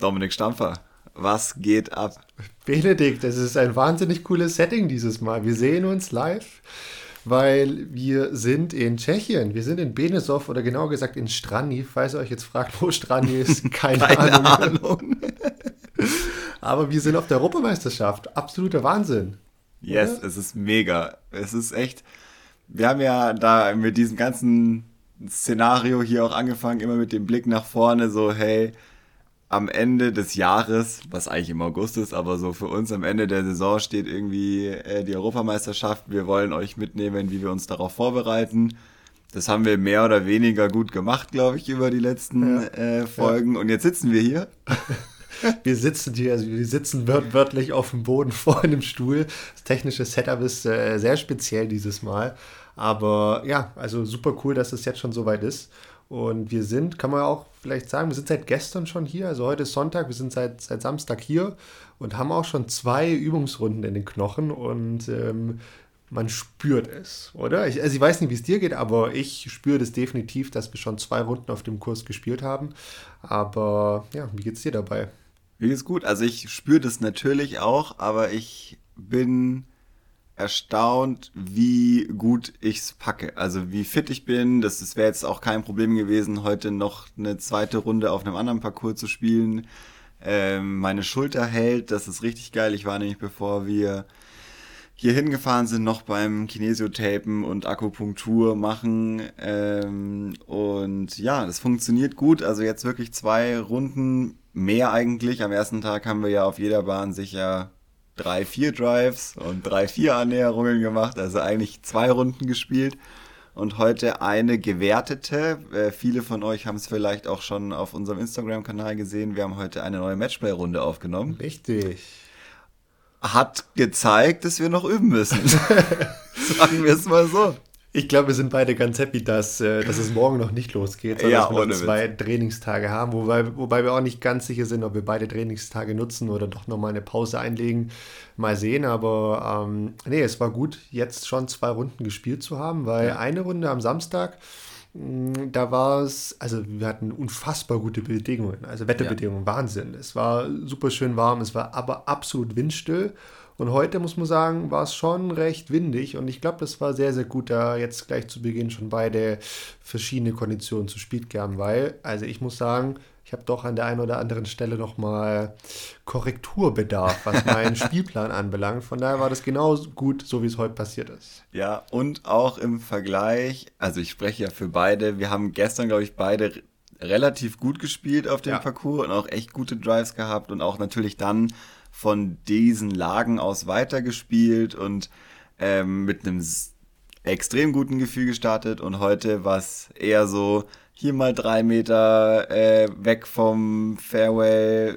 Dominik Stampfer, was geht ab? Benedikt, das ist ein wahnsinnig cooles Setting dieses Mal. Wir sehen uns live, weil wir sind in Tschechien. Wir sind in Benesov oder genau gesagt in Strani. Falls ihr euch jetzt fragt, wo Strani ist, keine, keine Ahnung. Ahnung. Aber wir sind auf der Europameisterschaft. Absoluter Wahnsinn. Yes, oder? es ist mega. Es ist echt. Wir haben ja da mit diesem ganzen Szenario hier auch angefangen, immer mit dem Blick nach vorne, so, hey, am Ende des Jahres, was eigentlich im August ist, aber so für uns am Ende der Saison steht irgendwie äh, die Europameisterschaft. Wir wollen euch mitnehmen, wie wir uns darauf vorbereiten. Das haben wir mehr oder weniger gut gemacht, glaube ich, über die letzten ja. äh, Folgen. Ja. Und jetzt sitzen wir hier. wir sitzen hier, also wir sitzen wört wörtlich auf dem Boden vor einem Stuhl. Das technische Setup ist äh, sehr speziell dieses Mal. Aber ja, also super cool, dass es jetzt schon soweit ist. Und wir sind, kann man auch vielleicht sagen, wir sind seit gestern schon hier. Also heute ist Sonntag, wir sind seit, seit Samstag hier und haben auch schon zwei Übungsrunden in den Knochen und ähm, man spürt es, oder? Ich, also ich weiß nicht, wie es dir geht, aber ich spüre das definitiv, dass wir schon zwei Runden auf dem Kurs gespielt haben. Aber ja, wie geht es dir dabei? Mir geht's gut. Also ich spüre das natürlich auch, aber ich bin erstaunt, wie gut ich's packe. Also wie fit ich bin. Das, das wäre jetzt auch kein Problem gewesen, heute noch eine zweite Runde auf einem anderen Parcours zu spielen. Ähm, meine Schulter hält, das ist richtig geil. Ich war nämlich, bevor wir hier hingefahren sind, noch beim Kinesiotapen und Akupunktur machen. Ähm, und ja, das funktioniert gut. Also jetzt wirklich zwei Runden mehr eigentlich. Am ersten Tag haben wir ja auf jeder Bahn sicher drei, vier Drives und drei, vier Annäherungen gemacht, also eigentlich zwei Runden gespielt. Und heute eine gewertete. Äh, viele von euch haben es vielleicht auch schon auf unserem Instagram-Kanal gesehen. Wir haben heute eine neue Matchplay-Runde aufgenommen. Richtig. Hat gezeigt, dass wir noch üben müssen. Sagen wir es mal so. Ich glaube, wir sind beide ganz happy, dass, äh, dass es morgen noch nicht losgeht, sondern ja, dass wir noch zwei Witz. Trainingstage haben, wobei, wobei wir auch nicht ganz sicher sind, ob wir beide Trainingstage nutzen oder doch nochmal eine Pause einlegen. Mal sehen, aber ähm, nee, es war gut, jetzt schon zwei Runden gespielt zu haben, weil ja. eine Runde am Samstag, mm, da war es, also wir hatten unfassbar gute Bedingungen, also Wetterbedingungen, ja. Wahnsinn. Es war super schön warm, es war aber absolut windstill. Und heute muss man sagen, war es schon recht windig und ich glaube, das war sehr, sehr gut, da jetzt gleich zu Beginn schon beide verschiedene Konditionen zu spielen haben, weil, also ich muss sagen, ich habe doch an der einen oder anderen Stelle nochmal Korrekturbedarf, was meinen Spielplan anbelangt. Von daher war das genau gut, so wie es heute passiert ist. Ja, und auch im Vergleich, also ich spreche ja für beide, wir haben gestern, glaube ich, beide relativ gut gespielt auf dem ja. Parcours und auch echt gute Drives gehabt und auch natürlich dann von diesen Lagen aus weitergespielt und ähm, mit einem extrem guten Gefühl gestartet und heute war es eher so, hier mal drei Meter äh, weg vom Fairway,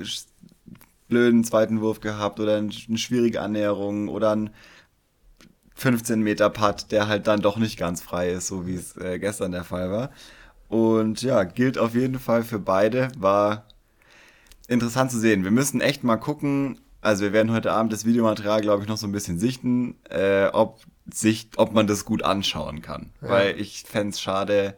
blöden zweiten Wurf gehabt oder eine schwierige Annäherung oder ein 15 Meter Putt, der halt dann doch nicht ganz frei ist, so wie es äh, gestern der Fall war. Und ja, gilt auf jeden Fall für beide, war interessant zu sehen. Wir müssen echt mal gucken, also wir werden heute Abend das Videomaterial, glaube ich, noch so ein bisschen sichten, äh, ob, sich, ob man das gut anschauen kann. Ja. Weil ich fände es schade,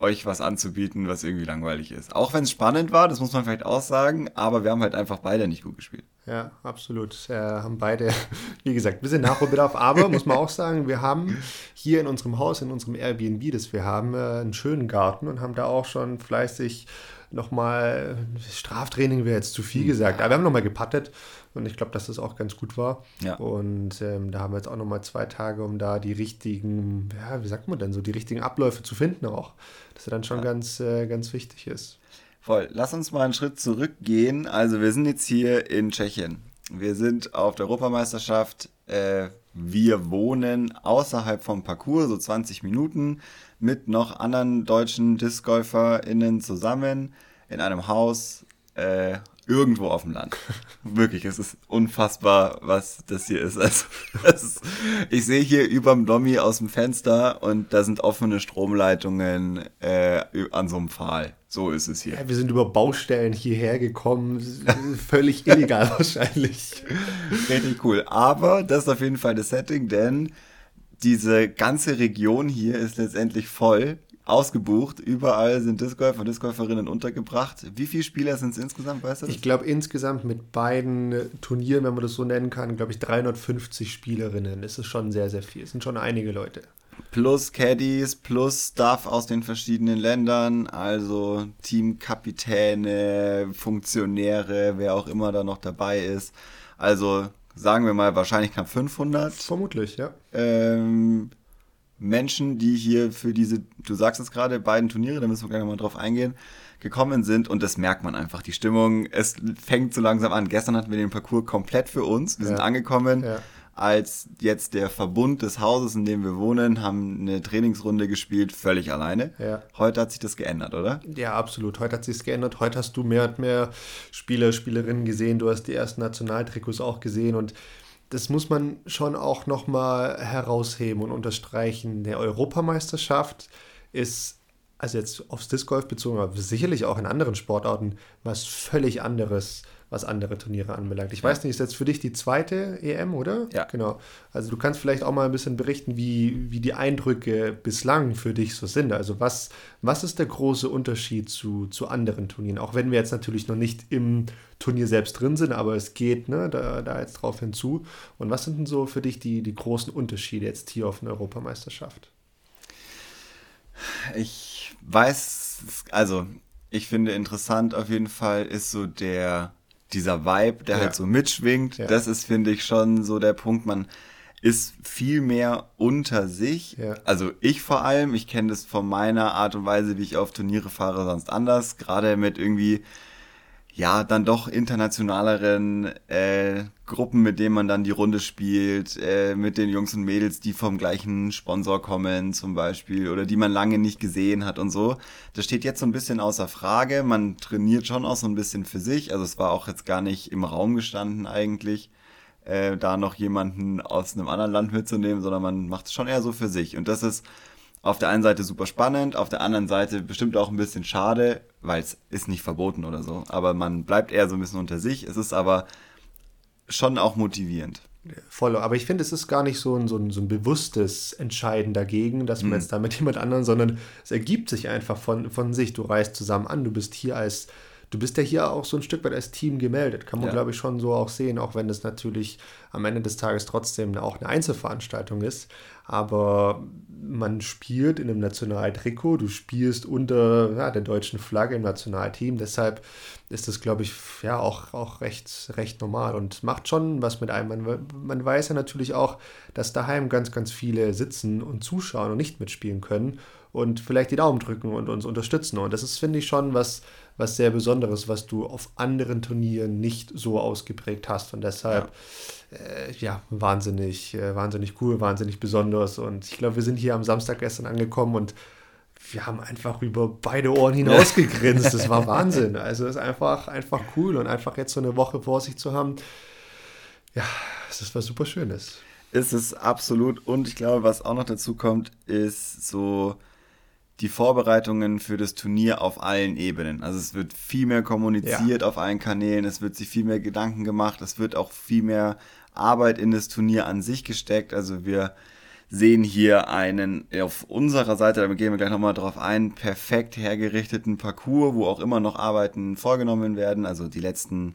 euch was anzubieten, was irgendwie langweilig ist. Auch wenn es spannend war, das muss man vielleicht auch sagen, aber wir haben halt einfach beide nicht gut gespielt. Ja, absolut. Äh, haben beide, wie gesagt, ein bisschen Nachholbedarf, aber muss man auch sagen, wir haben hier in unserem Haus, in unserem Airbnb, das wir haben, äh, einen schönen Garten und haben da auch schon fleißig nochmal, Straftraining wäre jetzt zu viel hm. gesagt, aber wir haben nochmal gepattet und ich glaube, dass das auch ganz gut war. Ja. Und ähm, da haben wir jetzt auch nochmal zwei Tage, um da die richtigen, ja, wie sagt man denn so, die richtigen Abläufe zu finden auch. Das ja dann schon ja. ganz, äh, ganz wichtig ist. Voll. Lass uns mal einen Schritt zurückgehen. Also wir sind jetzt hier in Tschechien. Wir sind auf der Europameisterschaft. Äh, wir wohnen außerhalb vom Parcours, so 20 Minuten, mit noch anderen deutschen DiscgolferInnen zusammen in einem Haus äh, irgendwo auf dem Land. Wirklich, es ist unfassbar, was das hier ist. Also, ist ich sehe hier überm Dommi aus dem Fenster und da sind offene Stromleitungen äh, an so einem Pfahl. So ist es hier. Ja, wir sind über Baustellen hierher gekommen. Völlig illegal wahrscheinlich. Richtig cool. Aber das ist auf jeden Fall das Setting, denn diese ganze Region hier ist letztendlich voll ausgebucht. Überall sind Discgolfer und Discgolferinnen untergebracht. Wie viele Spieler sind es insgesamt, weißt du das? Ich glaube insgesamt mit beiden Turnieren, wenn man das so nennen kann, glaube ich 350 Spielerinnen. Das ist schon sehr, sehr viel. Es sind schon einige Leute. Plus Caddies, plus Staff aus den verschiedenen Ländern, also Teamkapitäne, Funktionäre, wer auch immer da noch dabei ist. Also sagen wir mal wahrscheinlich knapp 500. Vermutlich, ja. Ähm, Menschen, die hier für diese, du sagst es gerade, beiden Turniere, da müssen wir gleich nochmal drauf eingehen, gekommen sind und das merkt man einfach. Die Stimmung, es fängt so langsam an. Gestern hatten wir den Parcours komplett für uns. Wir ja. sind angekommen. Ja. Als jetzt der Verbund des Hauses, in dem wir wohnen, haben eine Trainingsrunde gespielt, völlig alleine. Ja. Heute hat sich das geändert, oder? Ja, absolut. Heute hat sich geändert. Heute hast du mehr und mehr Spieler, Spielerinnen gesehen. Du hast die ersten Nationaltrikots auch gesehen und das muss man schon auch nochmal herausheben und unterstreichen. Der Europameisterschaft ist, also jetzt aufs Disc Golf bezogen, aber sicherlich auch in anderen Sportarten, was völlig anderes was andere Turniere anbelangt. Ich ja. weiß nicht, ist jetzt für dich die zweite EM, oder? Ja. Genau. Also du kannst vielleicht auch mal ein bisschen berichten, wie, wie die Eindrücke bislang für dich so sind. Also was, was ist der große Unterschied zu, zu anderen Turnieren? Auch wenn wir jetzt natürlich noch nicht im Turnier selbst drin sind, aber es geht ne, da, da jetzt drauf hinzu. Und was sind denn so für dich die, die großen Unterschiede jetzt hier auf einer Europameisterschaft? Ich weiß, also ich finde interessant auf jeden Fall ist so der dieser Vibe, der halt ja. halt so mitschwingt, ja. das ist, finde ich, schon so der Punkt. Man ist viel mehr unter sich. Ja. Also ich vor allem, ich kenne das von meiner Art und Weise, wie ich auf Turniere fahre, sonst anders. Gerade mit irgendwie ja, dann doch internationaleren äh, Gruppen, mit denen man dann die Runde spielt, äh, mit den Jungs und Mädels, die vom gleichen Sponsor kommen zum Beispiel oder die man lange nicht gesehen hat und so. Das steht jetzt so ein bisschen außer Frage. Man trainiert schon auch so ein bisschen für sich. Also es war auch jetzt gar nicht im Raum gestanden eigentlich, äh, da noch jemanden aus einem anderen Land mitzunehmen, sondern man macht es schon eher so für sich. Und das ist auf der einen Seite super spannend, auf der anderen Seite bestimmt auch ein bisschen schade, weil es ist nicht verboten oder so. Aber man bleibt eher so ein bisschen unter sich. Es ist aber schon auch motivierend. Voll, aber ich finde, es ist gar nicht so ein, so ein, so ein bewusstes Entscheiden dagegen, dass man mhm. jetzt da mit jemand anderem, sondern es ergibt sich einfach von, von sich. Du reist zusammen an, du bist hier als du bist ja hier auch so ein Stück weit als Team gemeldet. Kann man, ja. glaube ich, schon so auch sehen, auch wenn es natürlich am Ende des Tages trotzdem auch eine Einzelveranstaltung ist. Aber man spielt in einem Nationaltrikot, du spielst unter ja, der deutschen Flagge im Nationalteam. Deshalb ist das, glaube ich, ja auch, auch recht, recht normal und macht schon was mit einem. Man, man weiß ja natürlich auch, dass daheim ganz, ganz viele sitzen und zuschauen und nicht mitspielen können und vielleicht die Daumen drücken und uns unterstützen. Und das ist, finde ich, schon was, was sehr Besonderes, was du auf anderen Turnieren nicht so ausgeprägt hast. Und deshalb, ja, äh, ja wahnsinnig, äh, wahnsinnig cool, wahnsinnig besonders. Und ich glaube, wir sind hier am Samstag gestern angekommen und wir haben einfach über beide Ohren hinaus gegrinst. Das war Wahnsinn. Also es ist einfach, einfach cool und einfach jetzt so eine Woche vor sich zu haben. Ja, es ist was super Schönes. Ist es absolut. Und ich glaube, was auch noch dazu kommt, ist so die Vorbereitungen für das Turnier auf allen Ebenen. Also es wird viel mehr kommuniziert ja. auf allen Kanälen, es wird sich viel mehr Gedanken gemacht, es wird auch viel mehr Arbeit in das Turnier an sich gesteckt. Also wir sehen hier einen auf unserer Seite, da gehen wir gleich nochmal drauf ein, perfekt hergerichteten Parcours, wo auch immer noch Arbeiten vorgenommen werden. Also die letzten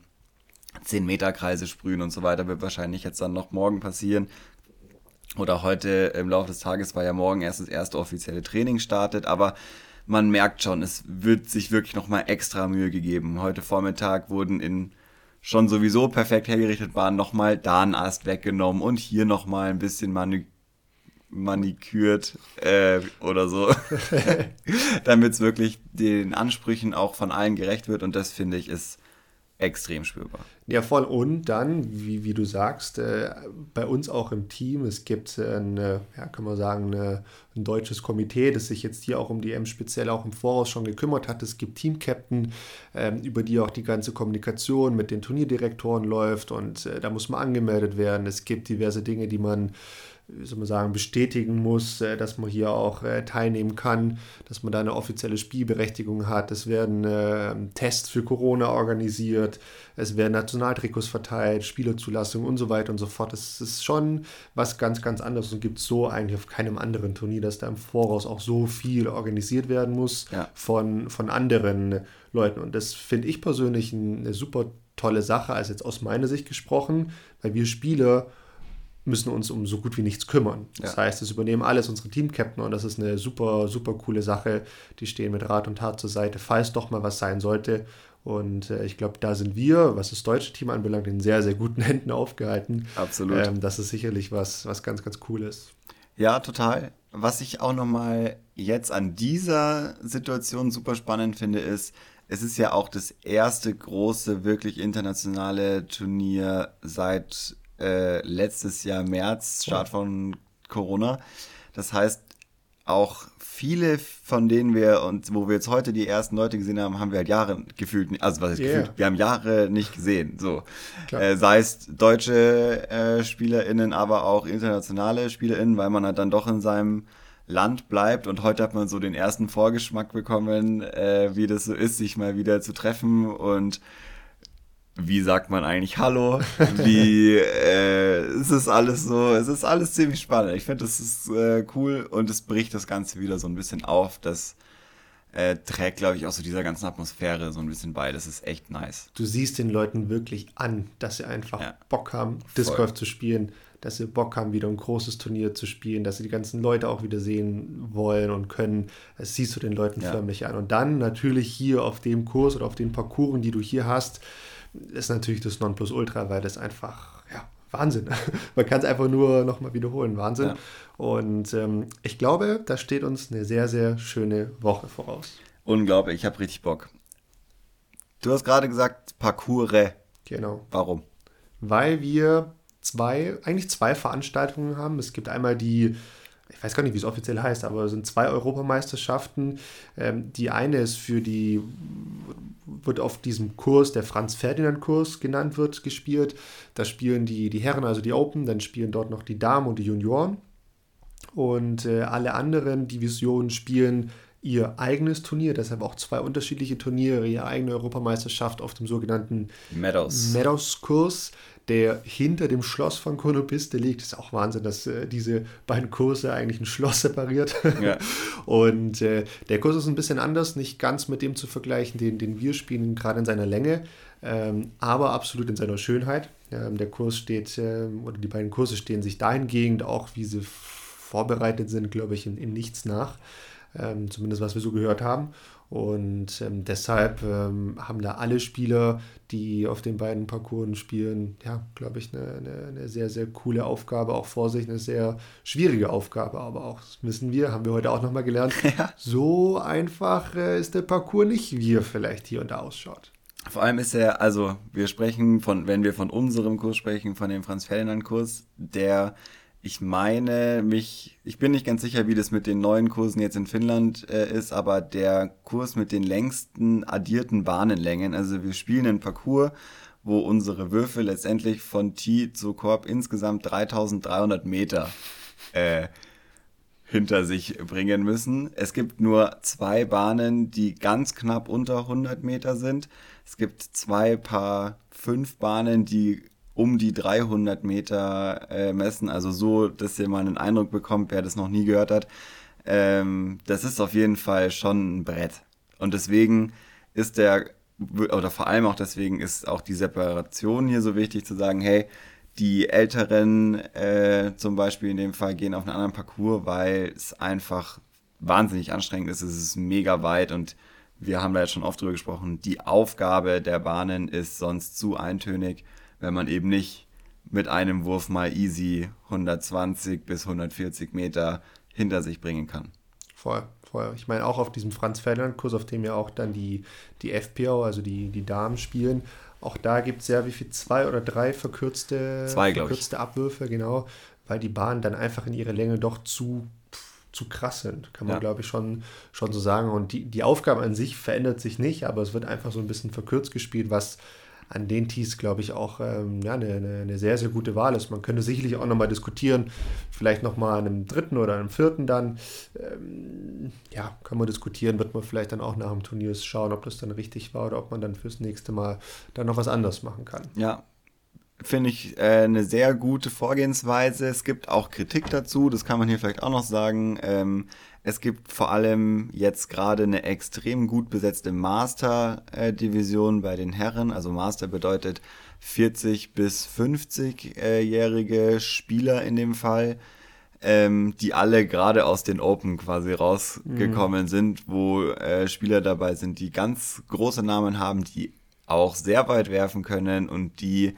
10 Meter Kreise sprühen und so weiter wird wahrscheinlich jetzt dann noch morgen passieren oder heute im Laufe des Tages, weil ja morgen erst das erste offizielle Training startet, aber man merkt schon, es wird sich wirklich nochmal extra Mühe gegeben. Heute Vormittag wurden in schon sowieso perfekt hergerichtet waren, nochmal da ein Ast weggenommen und hier nochmal ein bisschen mani manikürt äh, oder so, damit es wirklich den Ansprüchen auch von allen gerecht wird. Und das finde ich ist extrem spürbar. Ja, voll. Und dann, wie, wie du sagst, äh, bei uns auch im Team, es gibt eine, ja, kann man sagen, eine, ein deutsches Komitee, das sich jetzt hier auch um die M speziell auch im Voraus schon gekümmert hat. Es gibt Teamcaptain, äh, über die auch die ganze Kommunikation mit den Turnierdirektoren läuft und äh, da muss man angemeldet werden. Es gibt diverse Dinge, die man wie soll man sagen, bestätigen muss, äh, dass man hier auch äh, teilnehmen kann, dass man da eine offizielle Spielberechtigung hat. Es werden äh, Tests für Corona organisiert. Es werden Nationaltrikots verteilt, Spielerzulassung und so weiter und so fort. Es ist schon was ganz, ganz anderes und gibt es so eigentlich auf keinem anderen Turnier, dass da im Voraus auch so viel organisiert werden muss ja. von, von anderen Leuten. Und das finde ich persönlich eine super tolle Sache, als jetzt aus meiner Sicht gesprochen, weil wir Spieler müssen uns um so gut wie nichts kümmern. Das ja. heißt, es übernehmen alles unsere Teamcaptain und das ist eine super, super coole Sache. Die stehen mit Rat und Tat zur Seite, falls doch mal was sein sollte. Und äh, ich glaube, da sind wir, was das deutsche Team anbelangt, in sehr, sehr guten Händen aufgehalten. Absolut. Ähm, das ist sicherlich was, was ganz, ganz cool ist. Ja, total. Was ich auch nochmal jetzt an dieser Situation super spannend finde, ist, es ist ja auch das erste große, wirklich internationale Turnier seit äh, letztes Jahr März, Start von Corona. Das heißt, auch viele von denen wir und wo wir jetzt heute die ersten Leute gesehen haben, haben wir halt Jahre gefühlt, also was ist yeah. gefühlt, wir haben Jahre nicht gesehen. So, äh, sei es deutsche äh, SpielerInnen, aber auch internationale SpielerInnen, weil man halt dann doch in seinem Land bleibt und heute hat man so den ersten Vorgeschmack bekommen, äh, wie das so ist, sich mal wieder zu treffen und wie sagt man eigentlich Hallo? Wie äh, es ist alles so, es ist alles ziemlich spannend. Ich finde, das ist äh, cool und es bricht das Ganze wieder so ein bisschen auf. Das äh, trägt, glaube ich, auch so dieser ganzen Atmosphäre so ein bisschen bei. Das ist echt nice. Du siehst den Leuten wirklich an, dass sie einfach ja. Bock haben, Disc Golf zu spielen, dass sie Bock haben, wieder ein großes Turnier zu spielen, dass sie die ganzen Leute auch wieder sehen wollen und können. Das siehst du den Leuten ja. förmlich an. Und dann natürlich hier auf dem Kurs oder auf den Parcours, die du hier hast, ist natürlich das Nonplusultra, weil das einfach, ja, Wahnsinn. Man kann es einfach nur nochmal wiederholen. Wahnsinn. Ja. Und ähm, ich glaube, da steht uns eine sehr, sehr schöne Woche voraus. Unglaublich, ich habe richtig Bock. Du hast gerade gesagt, Parcours. Genau. Warum? Weil wir zwei, eigentlich zwei Veranstaltungen haben. Es gibt einmal die ich weiß gar nicht, wie es offiziell heißt, aber es sind zwei Europameisterschaften. Ähm, die eine ist für die, wird auf diesem Kurs, der Franz-Ferdinand-Kurs genannt wird, gespielt. Da spielen die, die Herren, also die Open, dann spielen dort noch die Damen und die Junioren. Und äh, alle anderen Divisionen spielen ihr eigenes Turnier, deshalb auch zwei unterschiedliche Turniere, ihre eigene Europameisterschaft auf dem sogenannten Meadows, Meadows der hinter dem Schloss von Konopiste liegt. Ist auch Wahnsinn, dass äh, diese beiden Kurse eigentlich ein Schloss separiert. Ja. Und äh, der Kurs ist ein bisschen anders, nicht ganz mit dem zu vergleichen, den, den wir spielen, gerade in seiner Länge, ähm, aber absolut in seiner Schönheit. Ähm, der Kurs steht, äh, oder die beiden Kurse stehen sich dahingehend auch, wie sie vorbereitet sind, glaube ich, in, in nichts nach. Ähm, zumindest was wir so gehört haben. Und ähm, deshalb ähm, haben da alle Spieler, die auf den beiden Parcours spielen, ja, glaube ich, eine, eine, eine, sehr, sehr coole Aufgabe, auch vor sich eine sehr schwierige Aufgabe. Aber auch, das wissen wir, haben wir heute auch nochmal gelernt, ja. so einfach äh, ist der Parcours nicht, wie er vielleicht hier und da ausschaut. Vor allem ist er, also wir sprechen von, wenn wir von unserem Kurs sprechen, von dem Franz-Ferdinand-Kurs, der ich meine mich, ich bin nicht ganz sicher, wie das mit den neuen Kursen jetzt in Finnland äh, ist, aber der Kurs mit den längsten addierten Bahnenlängen, also wir spielen einen Parcours, wo unsere Würfel letztendlich von Tee zu Korb insgesamt 3300 Meter äh, hinter sich bringen müssen. Es gibt nur zwei Bahnen, die ganz knapp unter 100 Meter sind. Es gibt zwei Paar fünf Bahnen, die um die 300 Meter äh, messen. Also so, dass ihr mal einen Eindruck bekommt, wer das noch nie gehört hat. Ähm, das ist auf jeden Fall schon ein Brett. Und deswegen ist der, oder vor allem auch deswegen ist auch die Separation hier so wichtig zu sagen, hey, die Älteren äh, zum Beispiel in dem Fall gehen auf einen anderen Parcours, weil es einfach wahnsinnig anstrengend ist. Es ist mega weit und wir haben da jetzt schon oft drüber gesprochen. Die Aufgabe der Bahnen ist sonst zu eintönig wenn man eben nicht mit einem Wurf mal easy 120 bis 140 Meter hinter sich bringen kann. Voll, voll. Ich meine, auch auf diesem Franz-Ferdinand-Kurs, auf dem ja auch dann die, die FPO, also die, die Damen spielen, auch da gibt es ja wie viel, zwei oder drei verkürzte, zwei, verkürzte Abwürfe, genau, weil die Bahnen dann einfach in ihrer Länge doch zu, zu krass sind, kann man ja. glaube ich schon, schon so sagen. Und die, die Aufgabe an sich verändert sich nicht, aber es wird einfach so ein bisschen verkürzt gespielt, was an den Tees, glaube ich, auch ähm, ja, eine, eine, sehr, sehr gute Wahl ist. Man könnte sicherlich auch nochmal diskutieren, vielleicht nochmal an einem dritten oder einem vierten dann. Ähm, ja, kann man diskutieren, wird man vielleicht dann auch nach dem Turnier schauen, ob das dann richtig war oder ob man dann fürs nächste Mal dann noch was anderes machen kann. Ja, finde ich äh, eine sehr gute Vorgehensweise. Es gibt auch Kritik dazu, das kann man hier vielleicht auch noch sagen. Ähm, es gibt vor allem jetzt gerade eine extrem gut besetzte Master-Division bei den Herren. Also Master bedeutet 40 bis 50-jährige Spieler in dem Fall, ähm, die alle gerade aus den Open quasi rausgekommen mhm. sind, wo äh, Spieler dabei sind, die ganz große Namen haben, die auch sehr weit werfen können und die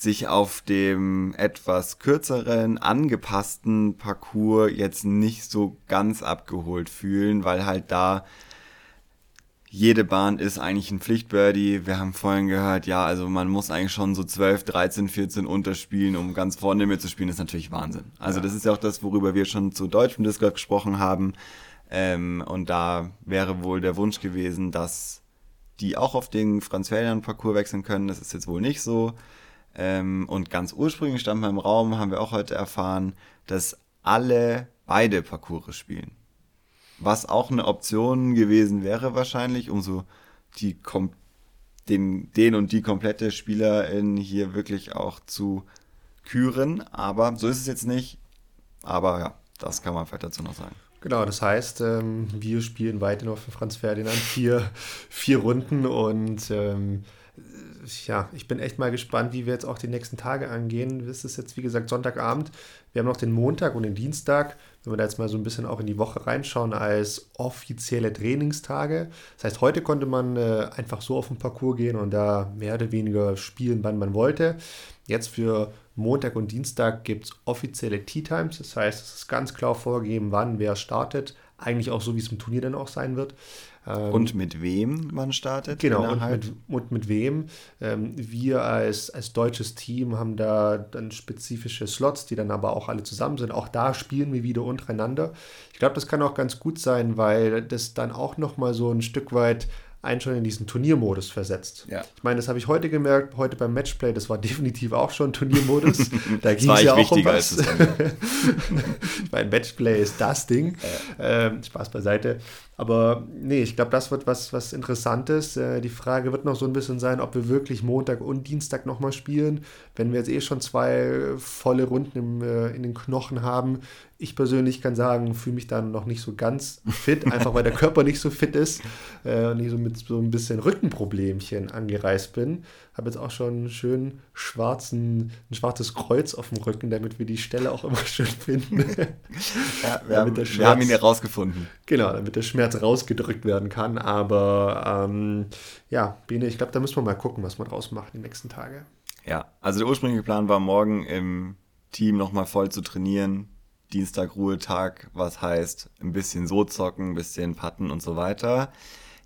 sich auf dem etwas kürzeren, angepassten Parcours jetzt nicht so ganz abgeholt fühlen, weil halt da jede Bahn ist eigentlich ein Pflichtbirdie. Wir haben vorhin gehört, ja, also man muss eigentlich schon so 12, 13, 14 unterspielen, um ganz vorne mitzuspielen. Das ist natürlich Wahnsinn. Also ja. das ist ja auch das, worüber wir schon zu deutschem Disc Golf gesprochen haben. Ähm, und da wäre wohl der Wunsch gewesen, dass die auch auf den Franz Ferdinand Parcours wechseln können. Das ist jetzt wohl nicht so. Ähm, und ganz ursprünglich stand mal im Raum, haben wir auch heute erfahren, dass alle beide Parcours spielen. Was auch eine Option gewesen wäre wahrscheinlich, um so die den, den und die komplette Spielerin hier wirklich auch zu küren. Aber so ist es jetzt nicht. Aber ja, das kann man vielleicht dazu noch sagen. Genau, das heißt, ähm, wir spielen weiterhin auf Franz Ferdinand vier, vier Runden und ähm, ja, ich bin echt mal gespannt, wie wir jetzt auch die nächsten Tage angehen. Es ist jetzt, wie gesagt, Sonntagabend. Wir haben noch den Montag und den Dienstag. Wenn wir da jetzt mal so ein bisschen auch in die Woche reinschauen als offizielle Trainingstage. Das heißt, heute konnte man äh, einfach so auf den Parcours gehen und da mehr oder weniger spielen, wann man wollte. Jetzt für Montag und Dienstag gibt es offizielle Tea Times. Das heißt, es ist ganz klar vorgegeben, wann wer startet. Eigentlich auch so, wie es im Turnier dann auch sein wird. Ähm, und mit wem man startet? Genau, und mit, und mit, wem. Ähm, wir als, als deutsches Team haben da dann spezifische Slots, die dann aber auch alle zusammen sind. Auch da spielen wir wieder untereinander. Ich glaube, das kann auch ganz gut sein, weil das dann auch nochmal so ein Stück weit einen schon in diesen Turniermodus versetzt. Ja. Ich meine, das habe ich heute gemerkt, heute beim Matchplay, das war definitiv auch schon Turniermodus. Da ging es ja auch um was. ich meine, Matchplay ist das Ding. Ja. Ähm, Spaß beiseite. Aber nee, ich glaube, das wird was, was Interessantes. Äh, die Frage wird noch so ein bisschen sein, ob wir wirklich Montag und Dienstag nochmal spielen. Wenn wir jetzt eh schon zwei volle Runden im, äh, in den Knochen haben. Ich persönlich kann sagen, fühle mich dann noch nicht so ganz fit, einfach weil der Körper nicht so fit ist äh, und ich so mit so ein bisschen Rückenproblemchen angereist bin habe jetzt auch schon einen schön schwarzen, ein schwarzes Kreuz auf dem Rücken, damit wir die Stelle auch immer schön finden. ja, wir, haben, Schmerz, wir haben ihn herausgefunden. Genau, damit der Schmerz rausgedrückt werden kann. Aber ähm, ja, Bene, ich glaube, da müssen wir mal gucken, was wir draus machen die nächsten Tage. Ja, also der ursprüngliche Plan war, morgen im Team nochmal voll zu trainieren. Dienstag Ruhetag, was heißt ein bisschen so zocken, ein bisschen patten und so weiter.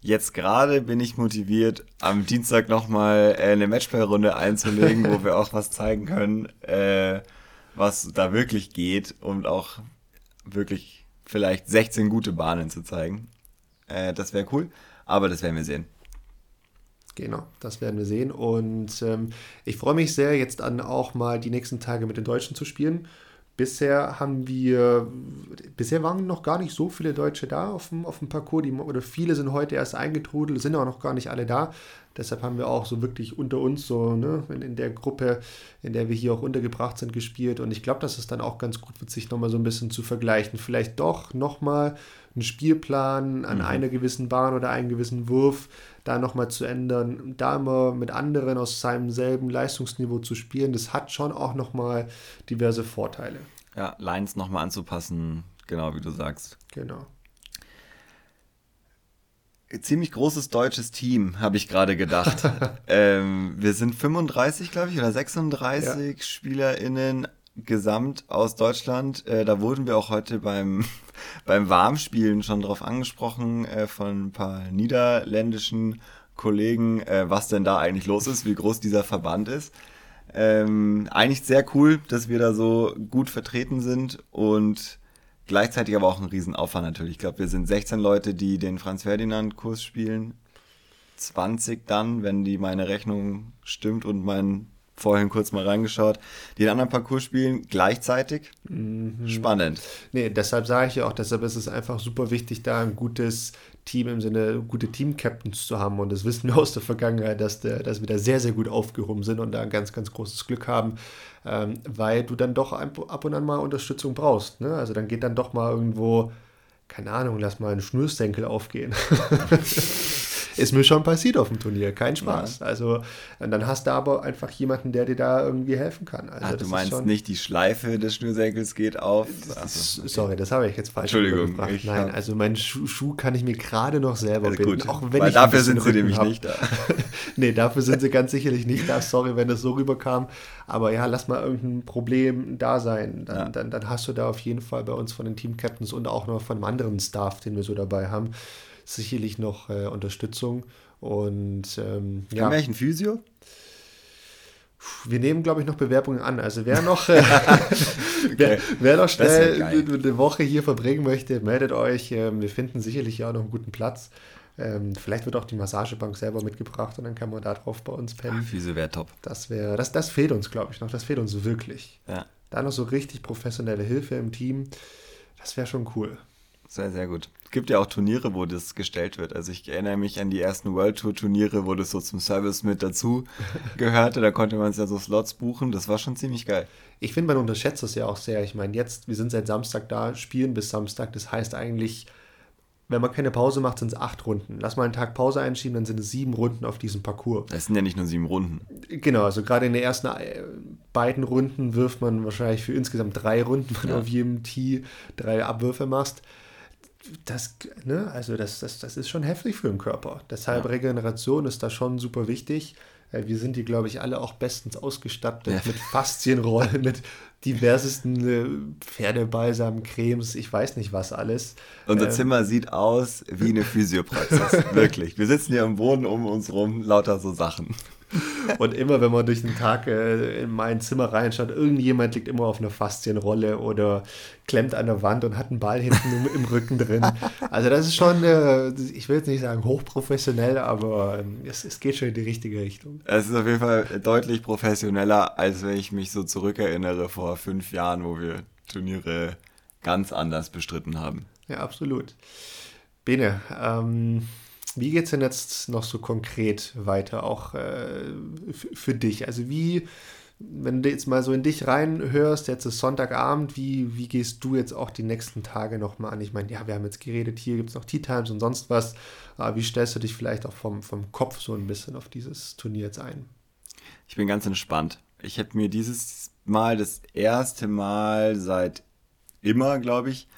Jetzt gerade bin ich motiviert, am Dienstag nochmal äh, eine Matchplay-Runde einzulegen, wo wir auch was zeigen können, äh, was da wirklich geht und auch wirklich vielleicht 16 gute Bahnen zu zeigen. Äh, das wäre cool, aber das werden wir sehen. Genau, das werden wir sehen. Und ähm, ich freue mich sehr, jetzt dann auch mal die nächsten Tage mit den Deutschen zu spielen. Bisher haben wir, bisher waren noch gar nicht so viele Deutsche da auf dem, auf dem Parcours, die, oder viele sind heute erst eingetrudelt, sind auch noch gar nicht alle da. Deshalb haben wir auch so wirklich unter uns, so ne, in, in der Gruppe, in der wir hier auch untergebracht sind, gespielt. Und ich glaube, dass es dann auch ganz gut wird, sich nochmal so ein bisschen zu vergleichen. Vielleicht doch nochmal einen Spielplan an mhm. einer gewissen Bahn oder einen gewissen Wurf da nochmal zu ändern, da immer mit anderen aus seinem selben Leistungsniveau zu spielen, das hat schon auch nochmal diverse Vorteile. Ja, Lines nochmal anzupassen, genau wie du sagst. Genau. Ziemlich großes deutsches Team, habe ich gerade gedacht. ähm, wir sind 35, glaube ich, oder 36 ja. SpielerInnen gesamt aus Deutschland. Äh, da wurden wir auch heute beim beim Warmspielen schon darauf angesprochen äh, von ein paar niederländischen Kollegen, äh, was denn da eigentlich los ist, wie groß dieser Verband ist. Ähm, eigentlich sehr cool, dass wir da so gut vertreten sind und gleichzeitig aber auch ein Riesenaufwand natürlich. Ich glaube, wir sind 16 Leute, die den Franz-Ferdinand-Kurs spielen. 20 dann, wenn die meine Rechnung stimmt und mein vorhin kurz mal reingeschaut, die den anderen Parcours spielen gleichzeitig. Mhm. Spannend. Nee, deshalb sage ich ja auch, deshalb ist es einfach super wichtig, da ein gutes Team im Sinne gute Team-Captains zu haben. Und das wissen wir aus der Vergangenheit, dass, der, dass wir da sehr, sehr gut aufgehoben sind und da ein ganz, ganz großes Glück haben, ähm, weil du dann doch ab und an mal Unterstützung brauchst. Ne? Also dann geht dann doch mal irgendwo, keine Ahnung, lass mal einen Schnürsenkel aufgehen. ist mir schon passiert auf dem Turnier, kein Spaß. Ja. Also dann hast du aber einfach jemanden, der dir da irgendwie helfen kann. Also, Ach, du meinst nicht, die Schleife des Schnürsenkels geht auf? Das, okay. Sorry, das habe ich jetzt falsch Entschuldigung. Nein, also meinen Schuh, Schuh, kann ich mir gerade noch selber also binden. Gut, auch wenn ich dafür sind sie nämlich hab. nicht da. nee, dafür sind sie ganz sicherlich nicht da. Sorry, wenn das so rüberkam. Aber ja, lass mal irgendein Problem da sein. Dann, ja. dann, dann hast du da auf jeden Fall bei uns von den Team-Captains und auch noch von einem anderen Staff, den wir so dabei haben, sicherlich noch äh, Unterstützung. Und ähm, ja. welchen Physio? Wir nehmen, glaube ich, noch Bewerbungen an. Also wer noch, äh, okay. wer, wer, noch schnell eine Woche hier verbringen möchte, meldet euch. Ähm, wir finden sicherlich ja auch noch einen guten Platz. Ähm, vielleicht wird auch die Massagebank selber mitgebracht und dann kann man da drauf bei uns pennen. Ach, Physio wäre top. Das, wär, das, das fehlt uns, glaube ich, noch. Das fehlt uns wirklich. Ja. Da noch so richtig professionelle Hilfe im Team. Das wäre schon cool. Sehr, sehr gut. Es gibt ja auch Turniere, wo das gestellt wird. Also ich erinnere mich an die ersten World Tour Turniere, wo das so zum Service mit dazu gehörte. Da konnte man es ja so Slots buchen. Das war schon ziemlich geil. Ich finde, man unterschätzt das ja auch sehr. Ich meine, jetzt, wir sind seit Samstag da, spielen bis Samstag. Das heißt eigentlich, wenn man keine Pause macht, sind es acht Runden. Lass mal einen Tag Pause einschieben, dann sind es sieben Runden auf diesem Parcours. Das sind ja nicht nur sieben Runden. Genau, also gerade in den ersten äh, beiden Runden wirft man wahrscheinlich für insgesamt drei Runden, wenn ja. du auf jedem Tee drei Abwürfe machst das, ne, also das, das, das ist schon heftig für den Körper. Deshalb ja. Regeneration ist da schon super wichtig. Äh, wir sind hier, glaube ich, alle auch bestens ausgestattet ja. mit Faszienrollen, mit diversesten äh, Pferdebalsam, Cremes, ich weiß nicht was alles. Unser ähm, Zimmer sieht aus wie eine Physiopraxis, wirklich. Wir sitzen hier am Boden um uns rum, lauter so Sachen. Und immer, wenn man durch den Tag äh, in mein Zimmer reinschaut, irgendjemand liegt immer auf einer Faszienrolle oder klemmt an der Wand und hat einen Ball hinten im, im Rücken drin. Also das ist schon, äh, ich will jetzt nicht sagen hochprofessionell, aber ähm, es, es geht schon in die richtige Richtung. Es ist auf jeden Fall deutlich professioneller, als wenn ich mich so zurückerinnere vor fünf Jahren, wo wir Turniere ganz anders bestritten haben. Ja, absolut. Bene, ähm, wie geht es denn jetzt noch so konkret weiter, auch äh, für dich? Also wie, wenn du jetzt mal so in dich reinhörst, jetzt ist Sonntagabend, wie, wie gehst du jetzt auch die nächsten Tage nochmal an? Ich meine, ja, wir haben jetzt geredet, hier gibt es noch Tea Times und sonst was, aber wie stellst du dich vielleicht auch vom, vom Kopf so ein bisschen auf dieses Turnier jetzt ein? Ich bin ganz entspannt. Ich habe mir dieses Mal das erste Mal seit immer, glaube ich,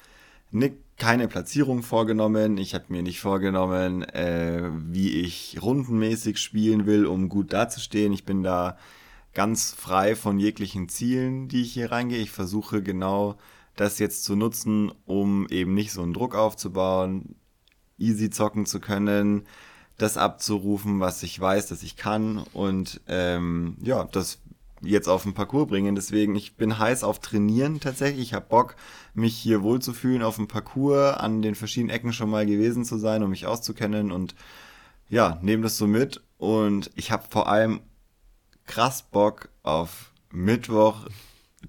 eine keine Platzierung vorgenommen. Ich habe mir nicht vorgenommen, äh, wie ich rundenmäßig spielen will, um gut dazustehen. Ich bin da ganz frei von jeglichen Zielen, die ich hier reingehe. Ich versuche genau das jetzt zu nutzen, um eben nicht so einen Druck aufzubauen, easy zocken zu können, das abzurufen, was ich weiß, dass ich kann und ähm, ja, das jetzt auf den Parcours bringen. Deswegen, ich bin heiß auf Trainieren tatsächlich. Ich habe Bock, mich hier wohlzufühlen auf dem Parcours, an den verschiedenen Ecken schon mal gewesen zu sein, um mich auszukennen und ja, nehme das so mit. Und ich habe vor allem krass Bock auf Mittwoch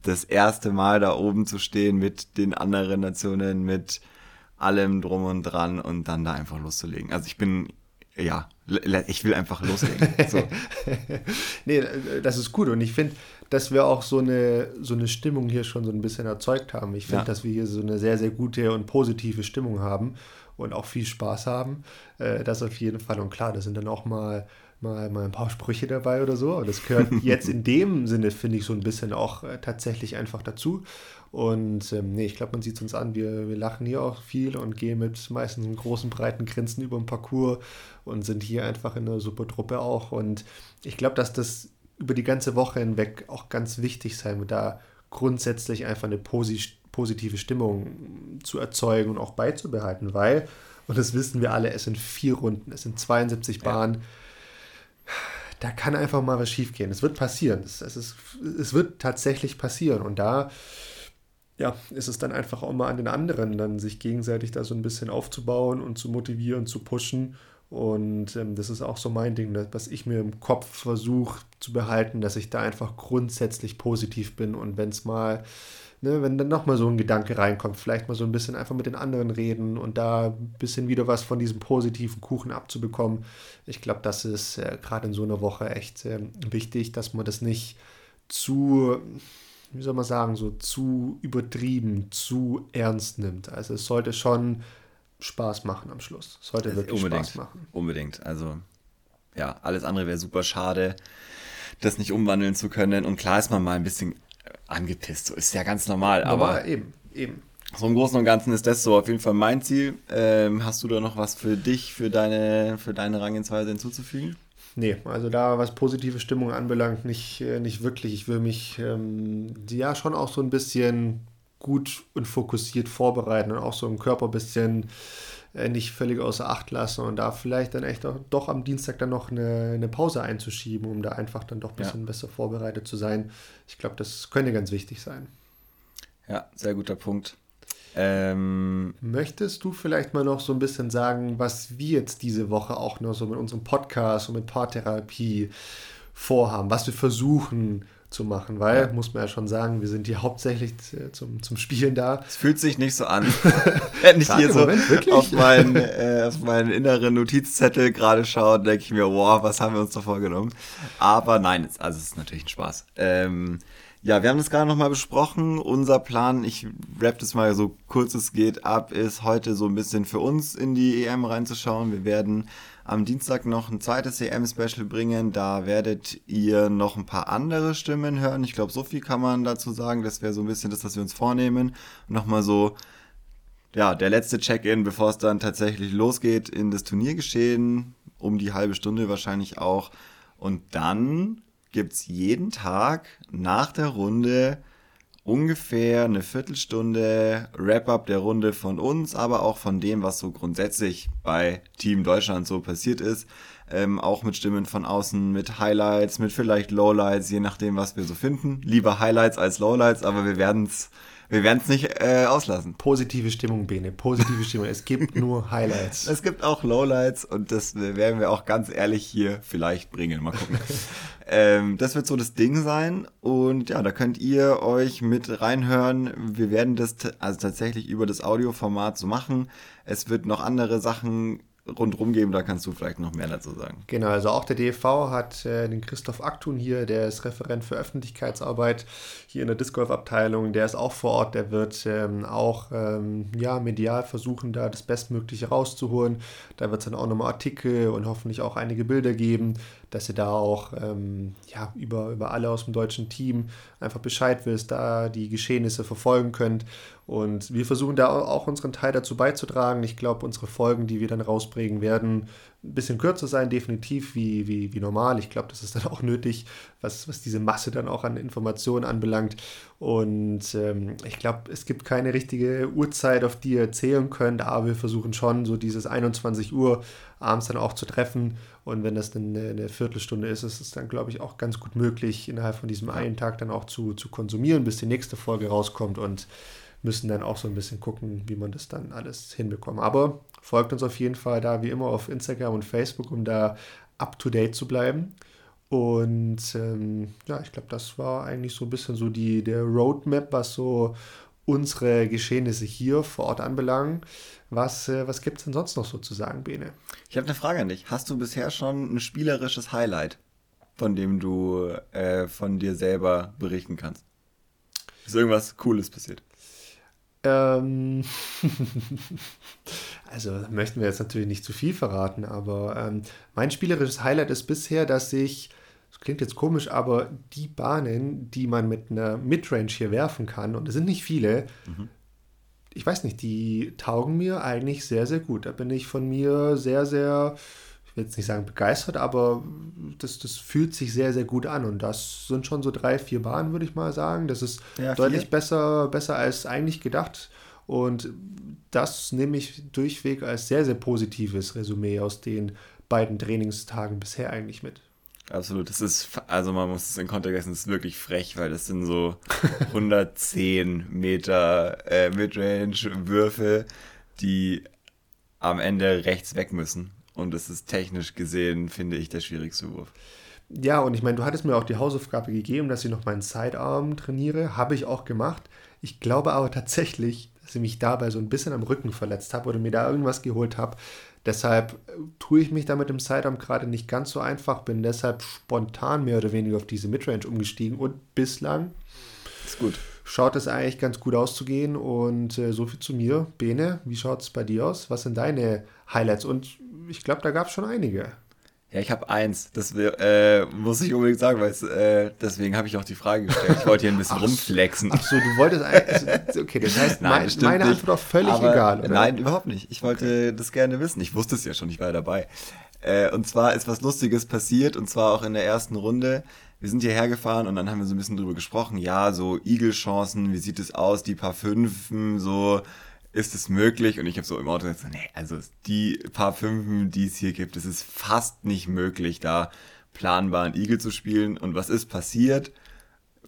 das erste Mal da oben zu stehen mit den anderen Nationen, mit allem drum und dran und dann da einfach loszulegen. Also ich bin ja, ich will einfach loslegen. So. nee, das ist gut. Und ich finde, dass wir auch so eine, so eine Stimmung hier schon so ein bisschen erzeugt haben. Ich finde, ja. dass wir hier so eine sehr, sehr gute und positive Stimmung haben und auch viel Spaß haben. Äh, das auf jeden Fall. Und klar, da sind dann auch mal, mal, mal ein paar Sprüche dabei oder so. Und das gehört jetzt in dem Sinne, finde ich, so ein bisschen auch äh, tatsächlich einfach dazu. Und ähm, nee, ich glaube, man sieht es uns an. Wir, wir lachen hier auch viel und gehen mit meistens einem großen, breiten Grinsen über den Parcours und sind hier einfach in einer super Truppe auch. Und ich glaube, dass das über die ganze Woche hinweg auch ganz wichtig sein wird, da grundsätzlich einfach eine posi positive Stimmung zu erzeugen und auch beizubehalten, weil, und das wissen wir alle, es sind vier Runden, es sind 72 Bahnen. Ja. Da kann einfach mal was schiefgehen. Es wird passieren. Es, es, ist, es wird tatsächlich passieren. Und da ja, ist es dann einfach auch mal an den anderen, dann sich gegenseitig da so ein bisschen aufzubauen und zu motivieren, zu pushen Und ähm, das ist auch so mein Ding, was ich mir im Kopf versuche zu behalten, dass ich da einfach grundsätzlich positiv bin. Und wenn es mal, ne, wenn dann nochmal so ein Gedanke reinkommt, vielleicht mal so ein bisschen einfach mit den anderen reden und da ein bisschen wieder was von diesem positiven Kuchen abzubekommen. Ich glaube, das ist äh, gerade in so einer Woche echt äh, wichtig, dass man das nicht zu, wie soll man sagen, so zu übertrieben, zu ernst nimmt. Also es sollte schon Spaß machen am Schluss. Es sollte wirklich unbedingt, Spaß machen. Unbedingt. Also ja, alles andere wäre super schade, das nicht umwandeln zu können. Und klar ist man mal ein bisschen angepisst. So ist ja ganz normal. normal aber eben, eben. So im Großen und Ganzen ist das so auf jeden Fall mein Ziel. Ähm, hast du da noch was für dich, für deine, für deine Rangehensweise hinzuzufügen? Nee, also da, was positive Stimmung anbelangt, nicht, äh, nicht wirklich. Ich will mich ähm, ja schon auch so ein bisschen gut und fokussiert vorbereiten und auch so im Körper ein bisschen nicht völlig außer Acht lassen und da vielleicht dann echt auch, doch am Dienstag dann noch eine, eine Pause einzuschieben, um da einfach dann doch ein bisschen ja. besser vorbereitet zu sein. Ich glaube, das könnte ganz wichtig sein. Ja, sehr guter Punkt. Ähm, Möchtest du vielleicht mal noch so ein bisschen sagen, was wir jetzt diese Woche auch noch so mit unserem Podcast und mit Paartherapie vorhaben, was wir versuchen zu machen, weil, ja. muss man ja schon sagen, wir sind hier hauptsächlich zum, zum Spielen da. Es fühlt sich nicht so an. Wenn ich hier so Moment, auf, meinen, äh, auf meinen inneren Notizzettel gerade schaue, denke ich mir, wow, was haben wir uns da vorgenommen? Aber nein, also es ist natürlich ein Spaß. Ähm, ja, wir haben das gerade nochmal besprochen. Unser Plan, ich rap das mal so kurz es geht ab, ist heute so ein bisschen für uns in die EM reinzuschauen. Wir werden am Dienstag noch ein zweites EM-Special bringen. Da werdet ihr noch ein paar andere Stimmen hören. Ich glaube, so viel kann man dazu sagen. Das wäre so ein bisschen das, was wir uns vornehmen. Nochmal so, ja, der letzte Check-in, bevor es dann tatsächlich losgeht in das Turniergeschehen. Um die halbe Stunde wahrscheinlich auch. Und dann gibt es jeden Tag nach der Runde ungefähr eine Viertelstunde Wrap-up der Runde von uns, aber auch von dem, was so grundsätzlich bei Team Deutschland so passiert ist. Ähm, auch mit Stimmen von außen, mit Highlights, mit vielleicht Lowlights, je nachdem, was wir so finden. Lieber Highlights als Lowlights, aber wir werden es wir werden es nicht äh, auslassen. Positive Stimmung, Bene. Positive Stimmung. Es gibt nur Highlights. Es gibt auch Lowlights und das werden wir auch ganz ehrlich hier vielleicht bringen. Mal gucken. ähm, das wird so das Ding sein. Und ja, da könnt ihr euch mit reinhören. Wir werden das also tatsächlich über das Audioformat so machen. Es wird noch andere Sachen rundherum geben, da kannst du vielleicht noch mehr dazu sagen. Genau, also auch der DFV hat äh, den Christoph Aktun hier, der ist Referent für Öffentlichkeitsarbeit hier in der Disc Golf Abteilung, der ist auch vor Ort, der wird ähm, auch ähm, ja, medial versuchen, da das Bestmögliche rauszuholen. Da wird es dann auch nochmal Artikel und hoffentlich auch einige Bilder geben, dass ihr da auch ähm, ja, über, über alle aus dem deutschen Team einfach Bescheid wisst, da die Geschehnisse verfolgen könnt. Und wir versuchen da auch unseren Teil dazu beizutragen. Ich glaube, unsere Folgen, die wir dann rausbringen, werden ein bisschen kürzer sein, definitiv wie, wie, wie normal. Ich glaube, das ist dann auch nötig, was, was diese Masse dann auch an Informationen anbelangt. Und ähm, ich glaube, es gibt keine richtige Uhrzeit, auf die ihr erzählen könnt, aber wir versuchen schon, so dieses 21 Uhr abends dann auch zu treffen. Und wenn das dann eine, eine Viertelstunde ist, ist es dann, glaube ich, auch ganz gut möglich, innerhalb von diesem einen Tag dann auch zu, zu konsumieren, bis die nächste Folge rauskommt und müssen dann auch so ein bisschen gucken, wie man das dann alles hinbekommt. Aber folgt uns auf jeden Fall da wie immer auf Instagram und Facebook, um da up to date zu bleiben. Und ähm, ja, ich glaube, das war eigentlich so ein bisschen so die, der Roadmap, was so unsere Geschehnisse hier vor Ort anbelangen. Was, äh, was gibt es denn sonst noch so zu sagen, Bene? Ich habe eine Frage an dich. Hast du bisher schon ein spielerisches Highlight, von dem du äh, von dir selber berichten kannst? Ist irgendwas Cooles passiert? Ähm also möchten wir jetzt natürlich nicht zu viel verraten, aber ähm, mein spielerisches Highlight ist bisher, dass ich, das klingt jetzt komisch, aber die Bahnen, die man mit einer Midrange hier werfen kann, und es sind nicht viele, mhm. ich weiß nicht, die taugen mir eigentlich sehr, sehr gut. Da bin ich von mir sehr, sehr will jetzt nicht sagen begeistert, aber das, das fühlt sich sehr, sehr gut an. Und das sind schon so drei, vier Bahnen, würde ich mal sagen. Das ist ja, deutlich besser, besser als eigentlich gedacht. Und das nehme ich durchweg als sehr, sehr positives Resümee aus den beiden Trainingstagen bisher eigentlich mit. Absolut, das ist, also man muss es in Kontext setzen, das ist wirklich frech, weil das sind so 110 Meter äh, Midrange-Würfe, die am Ende rechts weg müssen. und es ist technisch gesehen, finde ich, der schwierigste Wurf. Ja, und ich meine, du hattest mir auch die Hausaufgabe gegeben, dass ich noch meinen Sidearm trainiere. Habe ich auch gemacht. Ich glaube aber tatsächlich, dass ich mich dabei so ein bisschen am Rücken verletzt habe oder mir da irgendwas geholt habe. Deshalb äh, tue ich mich da mit dem Sidearm gerade nicht ganz so einfach, bin deshalb spontan mehr oder weniger auf diese Midrange umgestiegen und bislang ist gut. schaut es eigentlich ganz gut auszugehen. Und äh, so viel zu mir. Bene, wie schaut es bei dir aus? Was sind deine Highlights? Und ich glaube, da gab es schon einige. Ja, ich habe eins. Das äh, muss ich unbedingt sagen, weil äh, deswegen habe ich auch die Frage gestellt. Ich wollte hier ein bisschen ach, rumflexen. Ach so, du wolltest also, okay, das heißt, nein, das meine nicht. Antwort auch völlig Aber, egal, oder? Nein, überhaupt nicht. Ich wollte okay. das gerne wissen. Ich wusste es ja schon, ich war ja dabei. Äh, und zwar ist was Lustiges passiert und zwar auch in der ersten Runde. Wir sind hierher gefahren und dann haben wir so ein bisschen drüber gesprochen. Ja, so Igel-Chancen, wie sieht es aus, die paar Fünfen, so ist es möglich? Und ich habe so im Auto gesagt, nee, also die paar Fünfen, die es hier gibt, es ist fast nicht möglich, da planbaren Igel zu spielen. Und was ist passiert?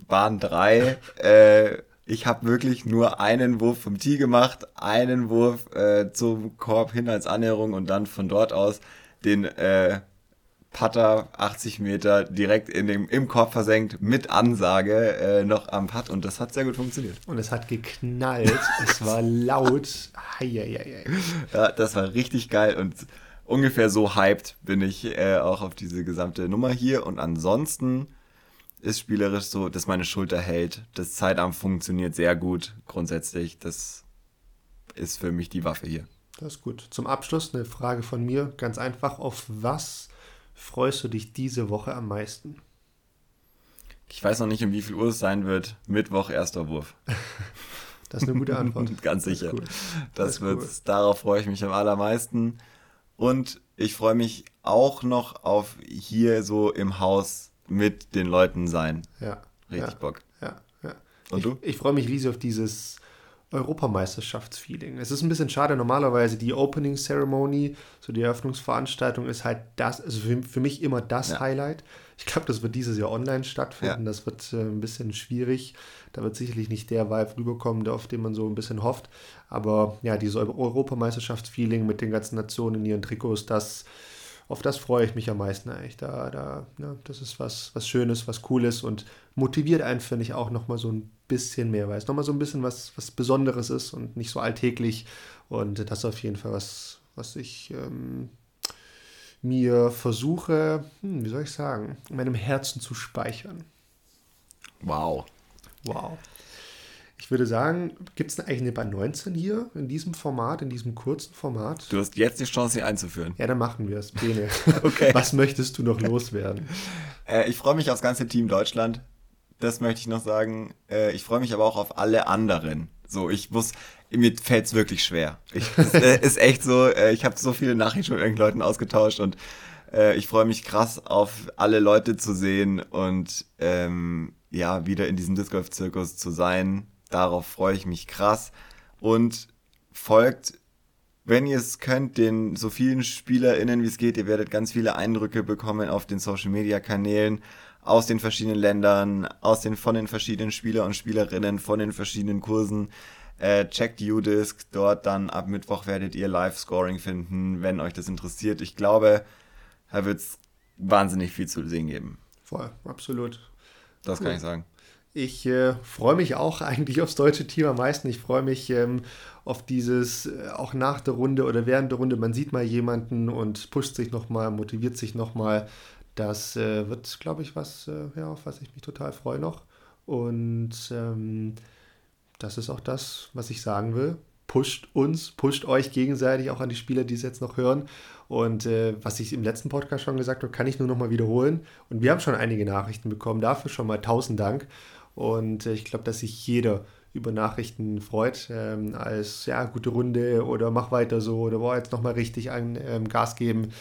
Bahn 3, äh, ich habe wirklich nur einen Wurf vom Tee gemacht, einen Wurf äh, zum Korb hin als Annäherung und dann von dort aus den äh, Putter 80 Meter direkt in dem, im Korb versenkt mit Ansage äh, noch am Putt und das hat sehr gut funktioniert. Und es hat geknallt, es war laut. Heieiei. Ja, das war richtig geil und ungefähr so hyped bin ich äh, auch auf diese gesamte Nummer hier und ansonsten ist spielerisch so, dass meine Schulter hält. Das Zeitarm funktioniert sehr gut grundsätzlich. Das ist für mich die Waffe hier. Das ist gut. Zum Abschluss eine Frage von mir, ganz einfach. Auf was freust du dich diese Woche am meisten? Ich weiß noch nicht, um wie viel Uhr es sein wird. Mittwoch, erster Wurf. das ist eine gute Antwort. Ganz sicher. Das, das, das wird, cool. darauf freue ich mich am allermeisten. Und ich freue mich auch noch auf hier so im Haus mit den Leuten sein. Ja. Richtig ja, Bock. Ja, ja. Und ich, du? Ich freue mich riesig auf dieses Europameisterschaftsfeeling. Es ist ein bisschen schade, normalerweise die Opening Ceremony, so die Eröffnungsveranstaltung ist halt das, also für, für mich immer das ja. Highlight. Ich glaube, das wird dieses Jahr online stattfinden. Ja. Das wird äh, ein bisschen schwierig. Da wird sicherlich nicht der Vibe rüberkommen, auf den man so ein bisschen hofft. Aber ja, dieses Europameisterschaftsfeeling mit den ganzen Nationen in ihren Trikots, das auf das freue ich mich am meisten eigentlich. Da, da, ja, das ist was, was Schönes, was Cooles und motiviert einen, finde ich, auch nochmal so ein bisschen mehr, weil es nochmal so ein bisschen was, was Besonderes ist und nicht so alltäglich. Und das ist auf jeden Fall was, was ich ähm, mir versuche, hm, wie soll ich sagen, in meinem Herzen zu speichern. Wow. Wow. Ich würde sagen, gibt es eigentlich eine Bahn 19 hier in diesem Format, in diesem kurzen Format? Du hast jetzt die Chance, sie einzuführen. Ja, dann machen wir es. Bene, okay. was möchtest du noch loswerden? Äh, ich freue mich aufs ganze Team Deutschland. Das möchte ich noch sagen. Äh, ich freue mich aber auch auf alle anderen. So, ich muss, mir fällt es wirklich schwer. Ich, es äh, ist echt so, äh, ich habe so viele Nachrichten schon mit irgendwelchen Leuten ausgetauscht und äh, ich freue mich krass auf alle Leute zu sehen und ähm, ja, wieder in diesem Disc Golf Zirkus zu sein Darauf freue ich mich krass. Und folgt, wenn ihr es könnt, den so vielen SpielerInnen wie es geht. Ihr werdet ganz viele Eindrücke bekommen auf den Social Media Kanälen aus den verschiedenen Ländern, aus den, von den verschiedenen Spieler und Spielerinnen, von den verschiedenen Kursen. Äh, checkt UDisc, dort dann ab Mittwoch werdet ihr Live-Scoring finden, wenn euch das interessiert. Ich glaube, da wird es wahnsinnig viel zu sehen geben. Voll, absolut. Das cool. kann ich sagen. Ich äh, freue mich auch eigentlich aufs deutsche Team am meisten. Ich freue mich ähm, auf dieses, äh, auch nach der Runde oder während der Runde, man sieht mal jemanden und pusht sich nochmal, motiviert sich nochmal. Das äh, wird, glaube ich, was, äh, ja, auf was ich mich total freue noch. Und ähm, das ist auch das, was ich sagen will. Pusht uns, pusht euch gegenseitig, auch an die Spieler, die es jetzt noch hören. Und äh, was ich im letzten Podcast schon gesagt habe, kann ich nur noch mal wiederholen. Und wir haben schon einige Nachrichten bekommen. Dafür schon mal tausend Dank. Und äh, ich glaube, dass sich jeder über Nachrichten freut, ähm, als ja, gute Runde oder mach weiter so oder boah, jetzt nochmal richtig an ähm, Gas geben.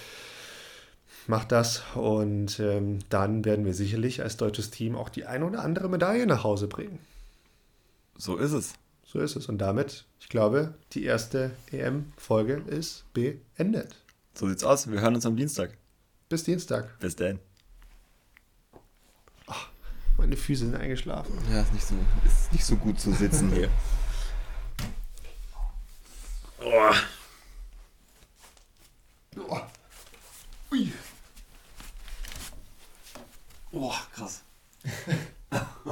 Mach das und ähm, dann werden wir sicherlich als deutsches Team auch die ein oder andere Medaille nach Hause bringen. So ist es. So ist es. Und damit, ich glaube, die erste EM-Folge ist beendet. So sieht's aus. Wir hören uns am Dienstag. Bis Dienstag. Bis dann. Meine Füße sind eingeschlafen. Ja, ist nicht so, ist nicht so gut zu sitzen hier. Oh. Oh. Ui. Oh, krass.